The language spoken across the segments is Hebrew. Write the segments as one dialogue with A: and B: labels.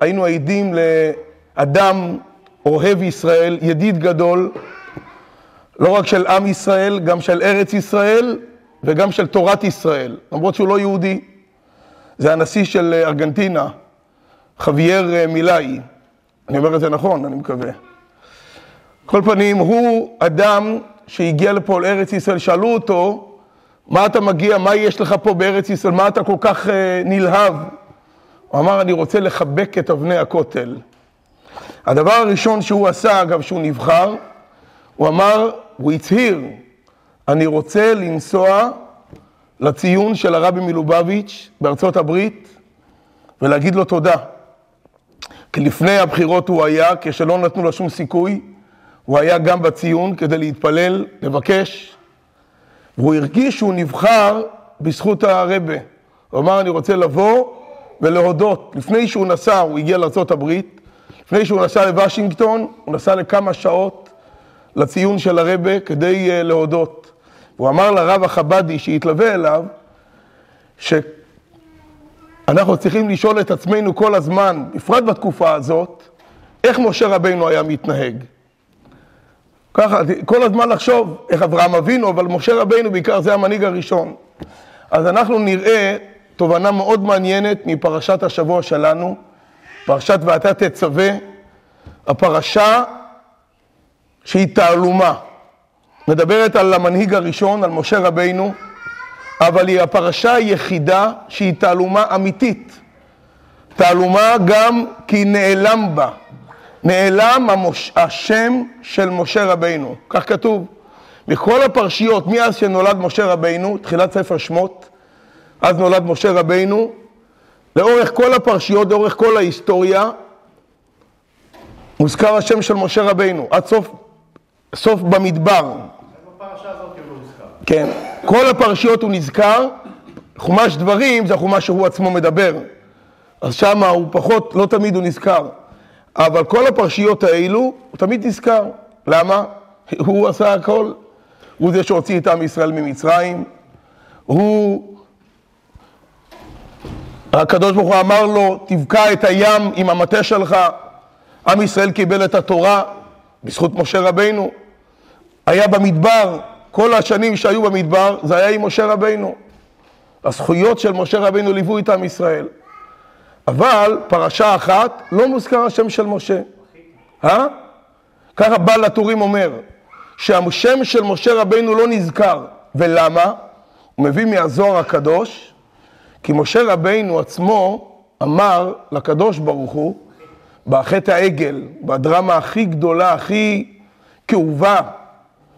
A: היינו עדים לאדם אוהב ישראל, ידיד גדול, לא רק של עם ישראל, גם של ארץ ישראל וגם של תורת ישראל, למרות שהוא לא יהודי. זה הנשיא של ארגנטינה, חווייר אה, מילאי. אני אומר את זה נכון, אני מקווה. כל פנים, הוא אדם שהגיע לפה לארץ ישראל, שאלו אותו, מה אתה מגיע, מה יש לך פה בארץ ישראל, מה אתה כל כך uh, נלהב? הוא אמר, אני רוצה לחבק את אבני הכותל. הדבר הראשון שהוא עשה, אגב, שהוא נבחר, הוא אמר, הוא הצהיר, אני רוצה לנסוע לציון של הרבי מלובביץ' בארצות הברית ולהגיד לו תודה. כי לפני הבחירות הוא היה, כשלא נתנו לו שום סיכוי, הוא היה גם בציון כדי להתפלל, לבקש, והוא הרגיש שהוא נבחר בזכות הרבה. הוא אמר, אני רוצה לבוא ולהודות. לפני שהוא נסע, הוא הגיע לארה"ב, לפני שהוא נסע לוושינגטון, הוא נסע לכמה שעות לציון של הרבה כדי uh, להודות. הוא אמר לרב החבדי שהתלווה אליו, שאנחנו צריכים לשאול את עצמנו כל הזמן, בפרט בתקופה הזאת, איך משה רבינו היה מתנהג. ככה, כל הזמן לחשוב איך אברהם אבינו, אבל משה רבינו בעיקר זה המנהיג הראשון. אז אנחנו נראה תובנה מאוד מעניינת מפרשת השבוע שלנו, פרשת ואתה תצווה, הפרשה שהיא תעלומה. מדברת על המנהיג הראשון, על משה רבינו, אבל היא הפרשה היחידה שהיא תעלומה אמיתית. תעלומה גם כי נעלם בה. נעלם המוש... השם של משה רבינו, כך כתוב. מכל הפרשיות, מאז שנולד משה רבינו, תחילת ספר שמות, אז נולד משה רבינו, לאורך כל הפרשיות, לאורך כל ההיסטוריה, מוזכר השם של משה רבינו, עד סוף, סוף במדבר. כן, כל הפרשיות הוא נזכר, חומש דברים זה החומש שהוא עצמו מדבר, אז שמה הוא פחות, לא תמיד הוא נזכר. אבל כל הפרשיות האלו, הוא תמיד נזכר. למה? הוא עשה הכל. הוא זה שהוציא את עם ישראל ממצרים. הוא... הקדוש ברוך הוא אמר לו, תבקע את הים עם המטה שלך. עם ישראל קיבל את התורה בזכות משה רבינו. היה במדבר, כל השנים שהיו במדבר, זה היה עם משה רבינו. הזכויות של משה רבינו ליוו את עם ישראל. אבל פרשה אחת, לא מוזכר השם של משה. אה? ככה בעל הטורים אומר, שהשם של משה רבינו לא נזכר. ולמה? הוא מביא מהזוהר הקדוש, כי משה רבינו עצמו אמר לקדוש ברוך הוא, בחטא העגל, בדרמה הכי גדולה, הכי כאובה,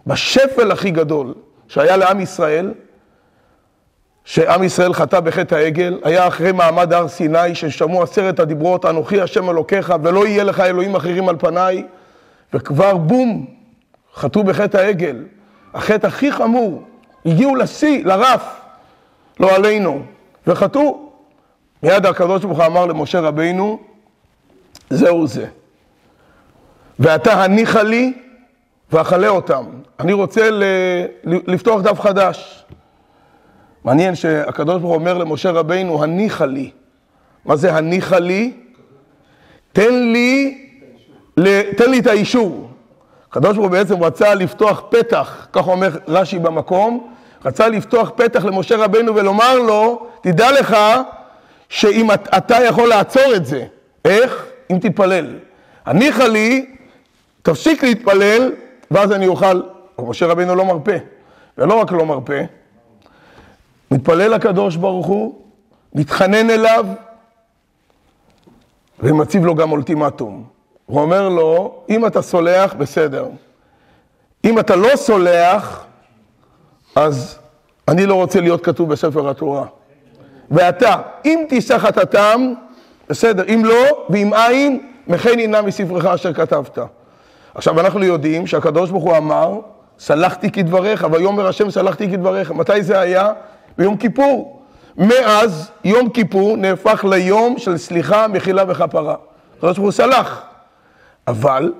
A: בשפל הכי גדול שהיה לעם ישראל, שעם ישראל חטא בחטא העגל, היה אחרי מעמד הר סיני, ששמעו עשרת הדיברות, אנוכי השם אלוקיך, ולא יהיה לך אלוהים אחרים על פניי, וכבר בום, חטאו בחטא העגל. החטא הכי חמור, הגיעו לשיא, לרף, לא עלינו, וחטאו. מיד הקדוש ברוך הוא אמר למשה רבינו, זהו זה. ואתה הניחה לי ואכלה אותם. אני רוצה לפתוח דף חדש. מעניין שהקדוש ברוך הוא אומר למשה רבינו, הניחה לי. מה זה הניחה לי? תן לי, תן לי את האישור. הקדוש ברוך הוא בעצם רצה לפתוח פתח, כך אומר רש"י במקום, רצה לפתוח פתח למשה רבינו ולומר לו, תדע לך שאם אתה יכול לעצור את זה, איך? אם תתפלל. הניחה לי, תפסיק להתפלל, ואז אני אוכל. משה רבינו לא מרפה, ולא רק לא מרפה, מתפלל לקדוש ברוך הוא, מתחנן אליו, ומציב לו גם אולטימטום. הוא אומר לו, אם אתה סולח, בסדר. אם אתה לא סולח, אז אני לא רוצה להיות כתוב בספר התורה. ואתה, אם תישא חטאתם, בסדר, אם לא, ואם אין, מכן ינה מספרך אשר כתבת. עכשיו, אנחנו יודעים שהקדוש ברוך הוא אמר, סלחתי כדבריך, ויאמר השם סלחתי כדבריך. מתי זה היה? ביום כיפור. מאז יום כיפור נהפך ליום של סליחה, מחילה וכפרה. הקדוש ברוך הוא סלח. אבל,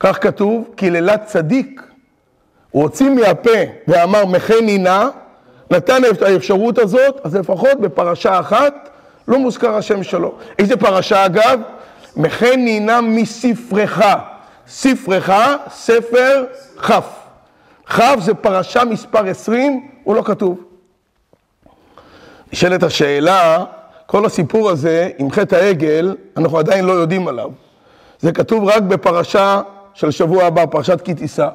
A: כך כתוב, קללת צדיק. הוא הוציא מהפה ואמר מחני נא, נתן את האפשרות הזאת, אז לפחות בפרשה אחת לא מוזכר השם שלו. איזה פרשה אגב? מחן נינה מספרך. ספרך, ספר כ'. כ' זה פרשה מספר 20, הוא לא כתוב. נשאלת השאלה, כל הסיפור הזה עם חטא העגל, אנחנו עדיין לא יודעים עליו. זה כתוב רק בפרשה של שבוע הבא, פרשת כי תישא.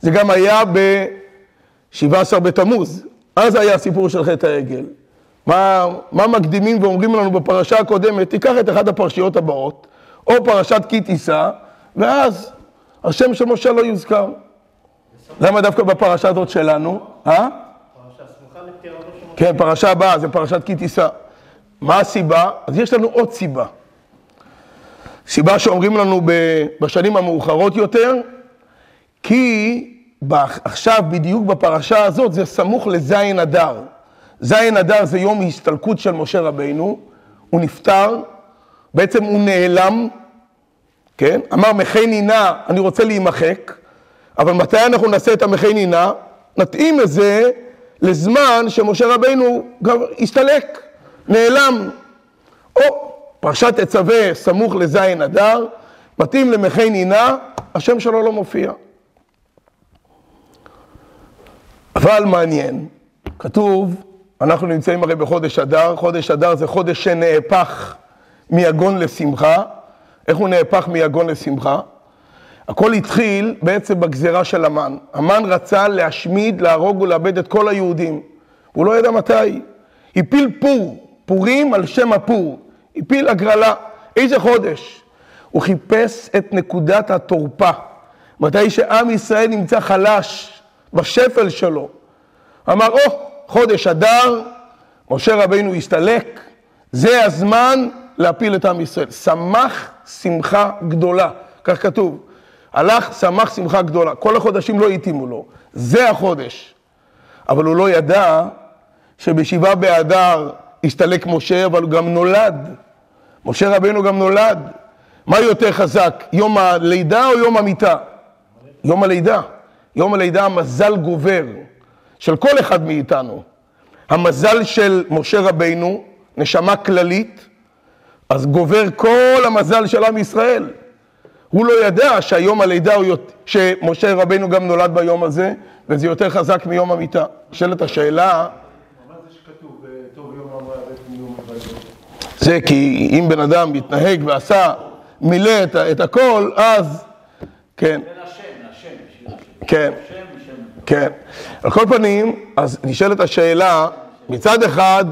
A: זה גם היה ב-17 בתמוז, אז היה הסיפור של חטא העגל. מה, מה מקדימים ואומרים לנו בפרשה הקודמת? תיקח את אחת הפרשיות הבאות, או פרשת כי תישא, ואז השם של משה לא יוזכר. למה דווקא בפרשה הזאת שלנו? אה? כן, פרשה הבאה, זה פרשת כי תישא. מה הסיבה? אז יש לנו עוד סיבה. סיבה שאומרים לנו בשנים המאוחרות יותר, כי עכשיו, בדיוק בפרשה הזאת, זה סמוך לזין אדר. זין אדר זה יום הסתלקות של משה רבינו, הוא נפטר, בעצם הוא נעלם, כן? אמר מחי נינה, אני רוצה להימחק, אבל מתי אנחנו נעשה את המחי נינה? נתאים את זה לזמן שמשה רבינו גם הסתלק, נעלם. או פרשת תצווה סמוך לזין אדר, מתאים למחי נינה, השם שלו לא מופיע. אבל מעניין, כתוב, אנחנו נמצאים הרי בחודש אדר, חודש אדר זה חודש שנהפך מיגון לשמחה. איך הוא נהפך מיגון לשמחה? הכל התחיל בעצם בגזירה של המן. המן רצה להשמיד, להרוג ולאבד את כל היהודים. הוא לא ידע מתי. הפיל פור, פורים על שם הפור. הפיל הגרלה. איזה חודש? הוא חיפש את נקודת התורפה. מתי שעם ישראל נמצא חלש, בשפל שלו. אמר, או, oh, חודש אדר, משה רבינו הסתלק, זה הזמן להפיל את עם ישראל. שמח שמחה גדולה, כך כתוב. הלך, שמח שמחה גדולה. כל החודשים לא התאימו לו. זה החודש. אבל הוא לא ידע שבשבעה באדר הסתלק משה, אבל הוא גם נולד. משה רבינו גם נולד. מה יותר חזק, יום הלידה או יום המיטה? יום הלידה. יום הלידה המזל גובר של כל אחד מאיתנו. המזל של משה רבינו, נשמה כללית, אז גובר כל המזל של עם ישראל. הוא לא ידע שהיום הלידה הוא, שמשה רבינו גם נולד ביום הזה, וזה יותר חזק מיום המיטה. נשאלת השאלה... זה כי אם בן אדם מתנהג ועשה, מילא את, את הכל, אז כן. כן, כן. על כל פנים, אז נשאלת השאלה, מצד אחד,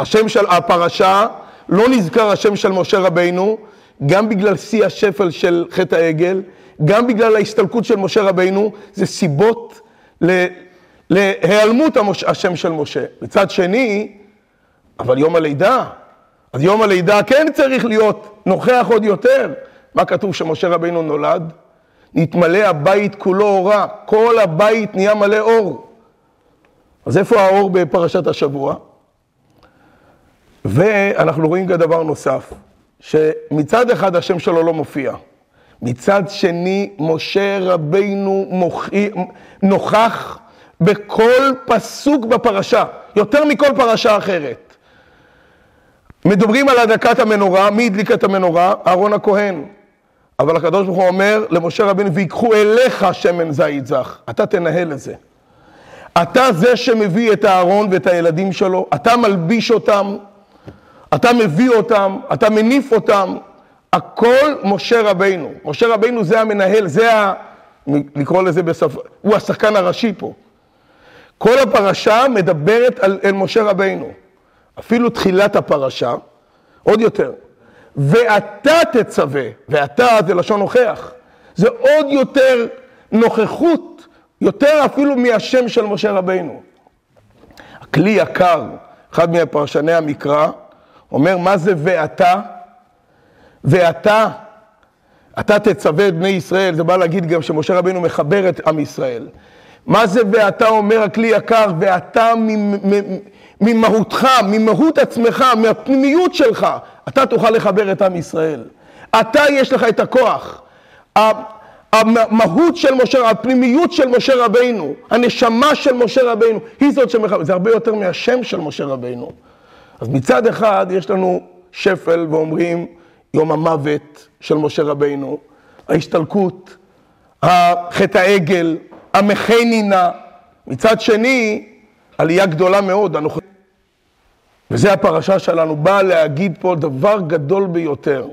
A: השם של הפרשה, לא נזכר השם של משה רבינו, גם בגלל שיא השפל של חטא העגל, גם בגלל ההסתלקות של משה רבינו, זה סיבות להיעלמות השם של משה. מצד שני, אבל יום הלידה, אז יום הלידה כן צריך להיות נוכח עוד יותר. מה כתוב שמשה רבינו נולד? נתמלא הבית כולו אורה, כל הבית נהיה מלא אור. אז איפה האור בפרשת השבוע? ואנחנו רואים גם דבר נוסף, שמצד אחד השם שלו לא מופיע, מצד שני משה רבינו מוכי, נוכח בכל פסוק בפרשה, יותר מכל פרשה אחרת. מדברים על הדלקת המנורה, מי הדליק את המנורה? אהרון הכהן. אבל הקדוש ברוך הוא אומר למשה רבינו, ויקחו אליך שמן זית זך, אתה תנהל את זה. אתה זה שמביא את הארון ואת הילדים שלו, אתה מלביש אותם, אתה מביא אותם, אתה מניף אותם, הכל משה רבינו. משה רבינו זה המנהל, זה ה... לקרוא לזה בשפה, הוא השחקן הראשי פה. כל הפרשה מדברת על, על משה רבינו. אפילו תחילת הפרשה, עוד יותר. ואתה תצווה, ואתה זה לשון נוכח. זה עוד יותר נוכחות, יותר אפילו מהשם של משה רבינו. הכלי יקר, אחד מפרשני המקרא, אומר מה זה ואתה? ואתה, אתה תצווה את בני ישראל, זה בא להגיד גם שמשה רבינו מחבר את עם ישראל. מה זה ואתה אומר הכלי יקר, ואתה ממהותך, ממהות עצמך, מהפנימיות שלך, אתה תוכל לחבר את עם ישראל. אתה יש לך את הכוח. המהות של משה, הפנימיות של משה רבינו, הנשמה של משה רבינו, היא זאת שמחבר, זה הרבה יותר מהשם של משה רבינו. אז מצד אחד יש לנו שפל ואומרים, יום המוות של משה רבינו, ההשתלקות, חטא העגל, המחנינה. מצד שני, עלייה גדולה מאוד. אנוכ... וזה הפרשה שלנו, באה להגיד פה דבר גדול ביותר.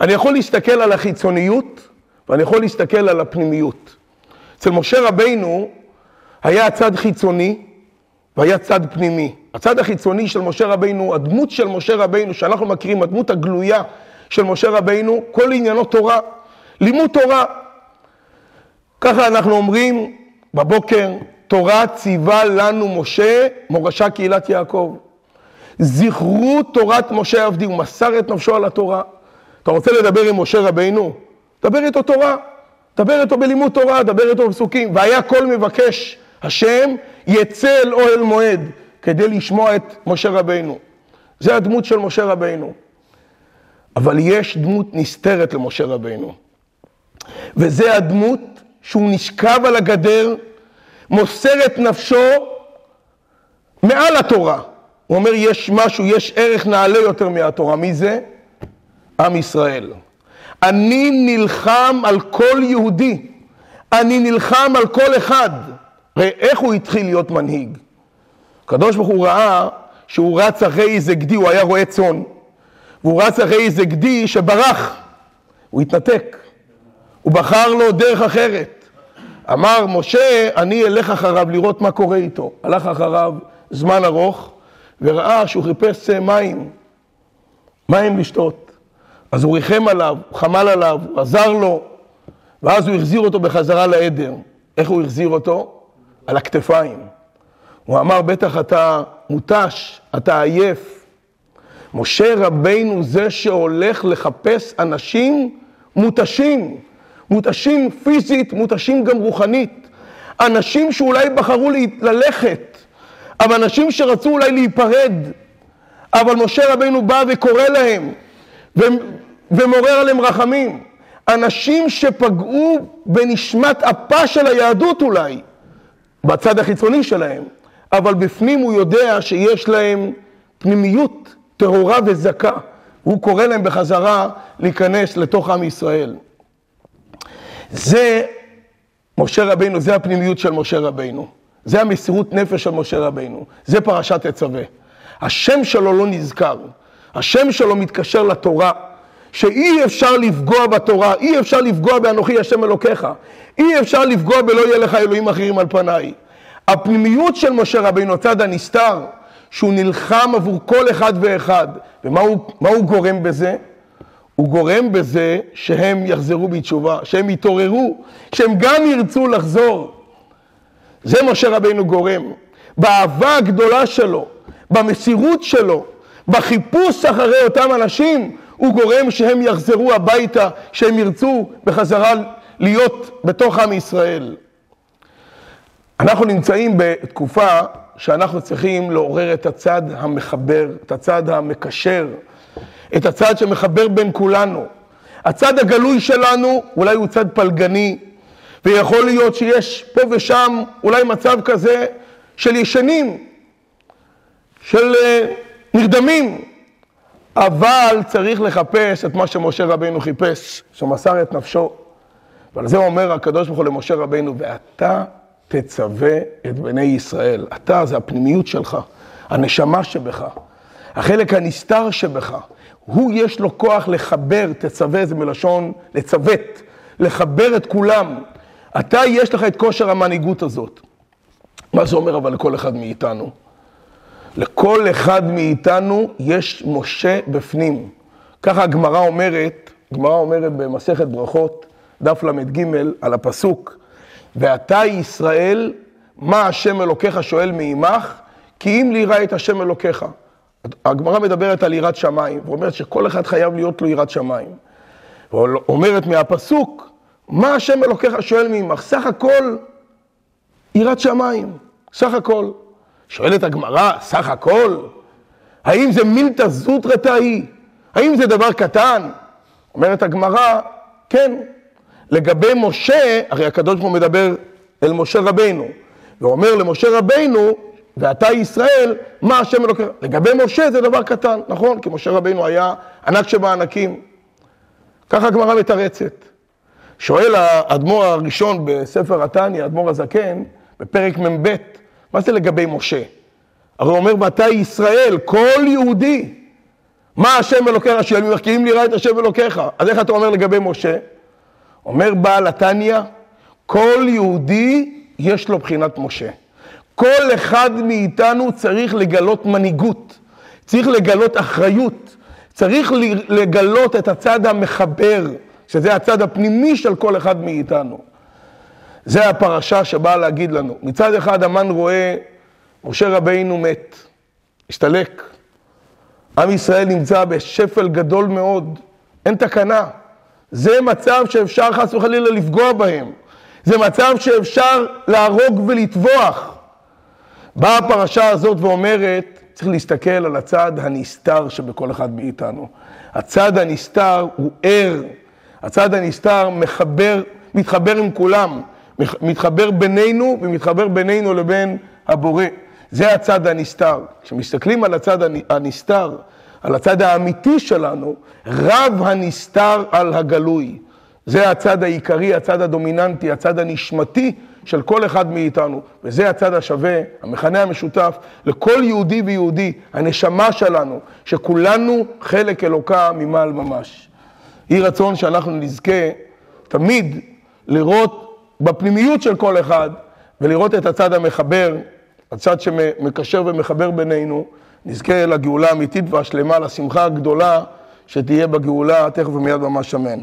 A: אני יכול להסתכל על החיצוניות ואני יכול להסתכל על הפנימיות. אצל משה רבינו היה צד חיצוני והיה צד פנימי. הצד החיצוני של משה רבינו, הדמות של משה רבינו, שאנחנו מכירים, הדמות הגלויה של משה רבינו, כל עניינו תורה, לימוד תורה. ככה אנחנו אומרים בבוקר, תורה ציווה לנו משה, מורשה קהילת יעקב. זכרו תורת משה עבדי, הוא מסר את נפשו על התורה. אתה רוצה לדבר עם משה רבינו? דבר איתו תורה, דבר איתו בלימוד תורה, דבר איתו בפסוקים. והיה כל מבקש השם יצא אל אוהל מועד כדי לשמוע את משה רבינו. זה הדמות של משה רבינו. אבל יש דמות נסתרת למשה רבינו. וזה הדמות שהוא נשכב על הגדר, מוסר את נפשו מעל התורה. הוא אומר, יש משהו, יש ערך נעלה יותר מהתורה. מי זה? עם ישראל. אני נלחם על כל יהודי. אני נלחם על כל אחד. הרי איך הוא התחיל להיות מנהיג? הקדוש ברוך הוא ראה שהוא רץ אחרי איזה גדי, הוא היה רועה צאן, והוא רץ אחרי איזה גדי שברח, הוא התנתק. הוא בחר לו דרך אחרת. אמר, משה, אני אלך אחריו לראות מה קורה איתו. הלך אחריו זמן ארוך, וראה שהוא חיפש מים, מים לשתות. אז הוא ריחם עליו, חמל עליו, עזר לו, ואז הוא החזיר אותו בחזרה לעדר. איך הוא החזיר אותו? על הכתפיים. הוא אמר, בטח אתה מותש, אתה עייף. משה רבינו זה שהולך לחפש אנשים מותשים, מותשים פיזית, מותשים גם רוחנית. אנשים שאולי בחרו ללכת, אבל אנשים שרצו אולי להיפרד. אבל משה רבינו בא וקורא להם, ומעורר עליהם רחמים. אנשים שפגעו בנשמת אפה של היהדות אולי. בצד החיצוני שלהם, אבל בפנים הוא יודע שיש להם פנימיות טהורה וזכה. הוא קורא להם בחזרה להיכנס לתוך עם ישראל. זה משה רבינו, זה הפנימיות של משה רבינו. זה המסירות נפש של משה רבינו. זה פרשת תצווה. השם שלו לא נזכר. השם שלו מתקשר לתורה. שאי אפשר לפגוע בתורה, אי אפשר לפגוע באנוכי השם אלוקיך, אי אפשר לפגוע בלא יהיה לך אלוהים אחרים על פניי. הפנימיות של משה רבינו, הצד הנסתר, שהוא נלחם עבור כל אחד ואחד, ומה הוא, הוא גורם בזה? הוא גורם בזה שהם יחזרו בתשובה, שהם יתעוררו, שהם גם ירצו לחזור. זה משה רבינו גורם. באהבה הגדולה שלו, במסירות שלו, בחיפוש אחרי אותם אנשים, הוא גורם שהם יחזרו הביתה, שהם ירצו בחזרה להיות בתוך עם ישראל. אנחנו נמצאים בתקופה שאנחנו צריכים לעורר את הצד המחבר, את הצד המקשר, את הצד שמחבר בין כולנו. הצד הגלוי שלנו אולי הוא צד פלגני, ויכול להיות שיש פה ושם אולי מצב כזה של ישנים, של אה, נרדמים, אבל צריך לחפש את מה שמשה רבינו חיפש, שמסר את נפשו. ועל זה אומר הקדוש ברוך הוא למשה רבינו, ואתה תצווה את בני ישראל. אתה זה הפנימיות שלך, הנשמה שבך, החלק הנסתר שבך. הוא יש לו כוח לחבר, תצווה זה מלשון לצוות, לחבר את כולם. אתה יש לך את כושר המנהיגות הזאת. מה זה אומר אבל לכל אחד מאיתנו? לכל אחד מאיתנו יש משה בפנים. ככה הגמרא אומרת, הגמרא אומרת במסכת ברכות, דף ל"ג, על הפסוק, ואתה ישראל, מה השם אלוקיך שואל מעמך? כי אם לירא את השם אלוקיך. הגמרא מדברת על יראת שמיים, ואומרת שכל אחד חייב להיות לו יראת שמיים. ואומרת מהפסוק, מה השם אלוקיך שואל מעמך? סך הכל יראת שמיים, סך הכל. שואלת הגמרא, סך הכל, האם זה מילתא זוטרתא היא? האם זה דבר קטן? אומרת הגמרא, כן. לגבי משה, הרי הקדוש ברוך הוא מדבר אל משה רבינו, ואומר למשה רבינו, ואתה ישראל, מה השם אלוקיך? לגבי משה זה דבר קטן, נכון? כי משה רבינו היה ענק שבענקים. ככה הגמרא מתרצת. שואל האדמו"ר הראשון בספר התניא, האדמו"ר הזקן, בפרק מ"ב, מה זה לגבי משה? הרי הוא אומר, ואתה ישראל, כל יהודי, מה השם אלוקיך אשר ממך, כי אם נראה את השם אלוקיך. אז איך אתה אומר לגבי משה? אומר בעל התניא, כל יהודי יש לו בחינת משה. כל אחד מאיתנו צריך לגלות מנהיגות, צריך לגלות אחריות, צריך לגלות את הצד המחבר, שזה הצד הפנימי של כל אחד מאיתנו. זה הפרשה שבאה להגיד לנו. מצד אחד המן רואה, משה רבינו מת, השתלק. עם ישראל נמצא בשפל גדול מאוד, אין תקנה. זה מצב שאפשר חס וחלילה לפגוע בהם. זה מצב שאפשר להרוג ולטבוח. באה הפרשה הזאת ואומרת, צריך להסתכל על הצד הנסתר שבכל אחד מאיתנו. הצד הנסתר הוא ער, הצד הנסתר מחבר, מתחבר עם כולם, מתחבר בינינו ומתחבר בינינו לבין הבורא. זה הצד הנסתר. כשמסתכלים על הצד הנסתר, על הצד האמיתי שלנו, רב הנסתר על הגלוי. זה הצד העיקרי, הצד הדומיננטי, הצד הנשמתי של כל אחד מאיתנו. וזה הצד השווה, המכנה המשותף לכל יהודי ויהודי, הנשמה שלנו, שכולנו חלק אלוקה ממעל ממש. יהי רצון שאנחנו נזכה תמיד לראות בפנימיות של כל אחד ולראות את הצד המחבר, הצד שמקשר ומחבר בינינו, נזכה לגאולה האמיתית והשלמה, לשמחה הגדולה שתהיה בגאולה, תכף ומיד ממש אמן.